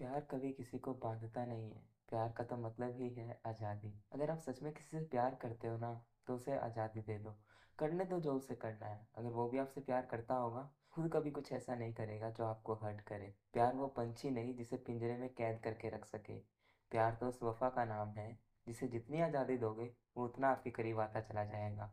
प्यार कभी किसी को बांधता नहीं है। प्यार का तो मतलब ही है आज़ादी। अगर आप सच में किसी से प्यार करते हो ना तो उसे आज़ादी दे दो। करने दो जो उसे करना है। अगर वो भी आपसे प्यार करता होगा, खुद कभी कुछ ऐसा नहीं करेगा जो आपको हर्ट करे। प्यार वो पंछी नहीं जिसे पिंजरे में कैद करके रख सके। प्यार तो उस वफा का नाम है, जिसे जितनी आज़ादी दोगे, वो उतना आपके करीब आता चला जाएगा।